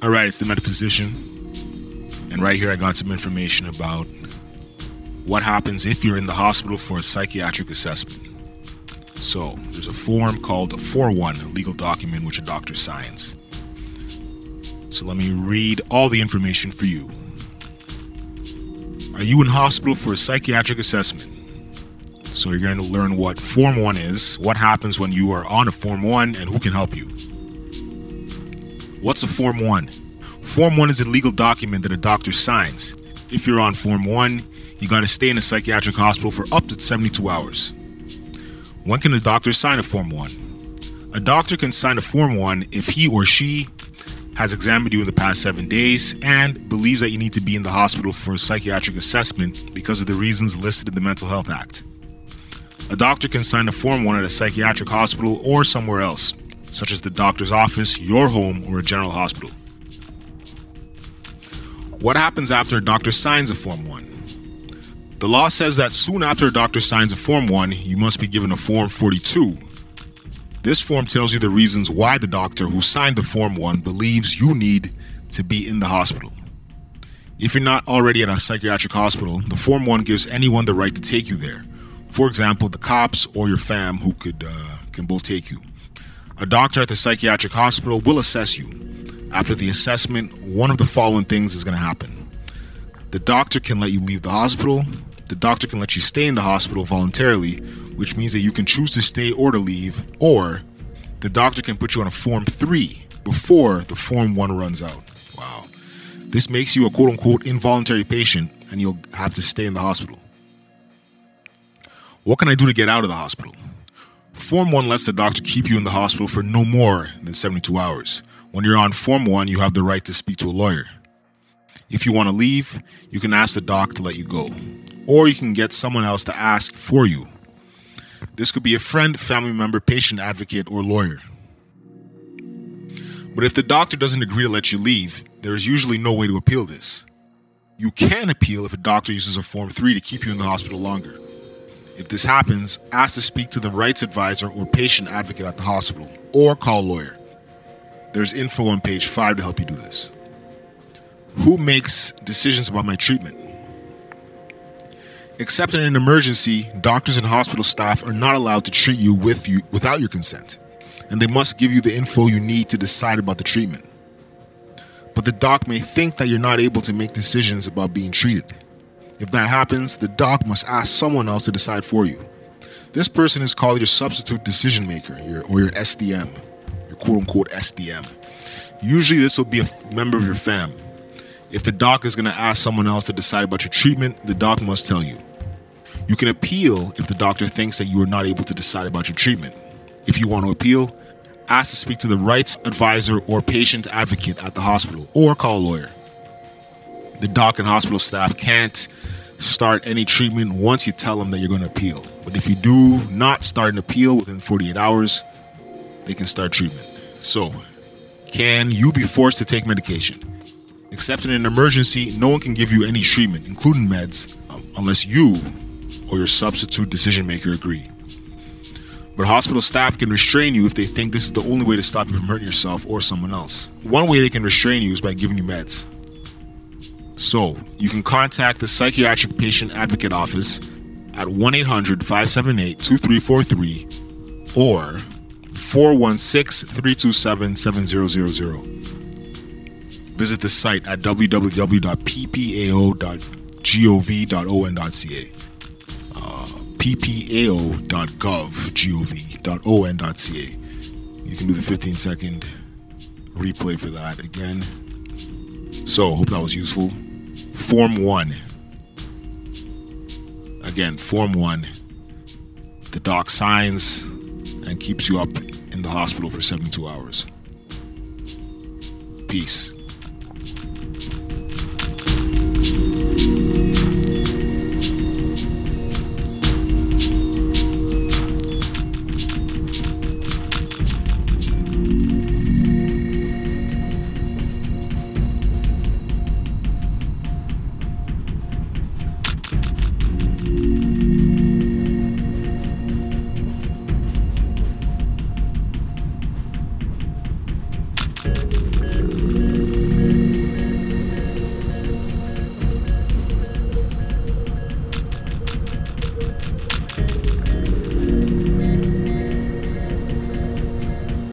All right, it's the metaphysician. And right here, I got some information about what happens if you're in the hospital for a psychiatric assessment. So, there's a form called a Form 1, a legal document which a doctor signs. So, let me read all the information for you. Are you in hospital for a psychiatric assessment? So, you're going to learn what Form 1 is, what happens when you are on a Form 1, and who can help you. What's a Form 1? Form 1 is a legal document that a doctor signs. If you're on Form 1, you got to stay in a psychiatric hospital for up to 72 hours. When can a doctor sign a Form 1? A doctor can sign a Form 1 if he or she has examined you in the past seven days and believes that you need to be in the hospital for a psychiatric assessment because of the reasons listed in the Mental Health Act. A doctor can sign a Form 1 at a psychiatric hospital or somewhere else, such as the doctor's office, your home, or a general hospital. What happens after a doctor signs a Form 1? The law says that soon after a doctor signs a Form 1, you must be given a Form 42. This form tells you the reasons why the doctor who signed the Form 1 believes you need to be in the hospital. If you're not already at a psychiatric hospital, the Form 1 gives anyone the right to take you there. For example, the cops or your fam who could uh, can both take you. A doctor at the psychiatric hospital will assess you. After the assessment, one of the following things is going to happen. The doctor can let you leave the hospital. The doctor can let you stay in the hospital voluntarily, which means that you can choose to stay or to leave, or the doctor can put you on a Form 3 before the Form 1 runs out. Wow. This makes you a quote unquote involuntary patient and you'll have to stay in the hospital. What can I do to get out of the hospital? Form 1 lets the doctor keep you in the hospital for no more than 72 hours. When you're on Form 1, you have the right to speak to a lawyer. If you want to leave, you can ask the doc to let you go, or you can get someone else to ask for you. This could be a friend, family member, patient advocate, or lawyer. But if the doctor doesn't agree to let you leave, there is usually no way to appeal this. You can appeal if a doctor uses a Form 3 to keep you in the hospital longer. If this happens, ask to speak to the rights advisor or patient advocate at the hospital, or call a lawyer. There's info on page 5 to help you do this. Who makes decisions about my treatment? Except in an emergency, doctors and hospital staff are not allowed to treat you with you without your consent, and they must give you the info you need to decide about the treatment. But the doc may think that you're not able to make decisions about being treated. If that happens, the doc must ask someone else to decide for you. This person is called your substitute decision maker, your, or your SDM, your quote unquote SDM. Usually, this will be a f- member of your fam. If the doc is going to ask someone else to decide about your treatment, the doc must tell you. You can appeal if the doctor thinks that you are not able to decide about your treatment. If you want to appeal, ask to speak to the rights advisor or patient advocate at the hospital or call a lawyer. The doc and hospital staff can't start any treatment once you tell them that you're going to appeal. But if you do not start an appeal within 48 hours, they can start treatment. So, can you be forced to take medication? Except in an emergency, no one can give you any treatment, including meds, um, unless you or your substitute decision maker agree. But hospital staff can restrain you if they think this is the only way to stop you from hurting yourself or someone else. One way they can restrain you is by giving you meds. So, you can contact the Psychiatric Patient Advocate Office at 1 800 578 2343 or 416 327 7000. Visit the site at www.ppao.gov.on.ca. Uh, ppao.gov.gov.on.ca. You can do the 15 second replay for that again. So, hope that was useful. Form 1. Again, Form 1. The doc signs and keeps you up in the hospital for 72 hours. Peace.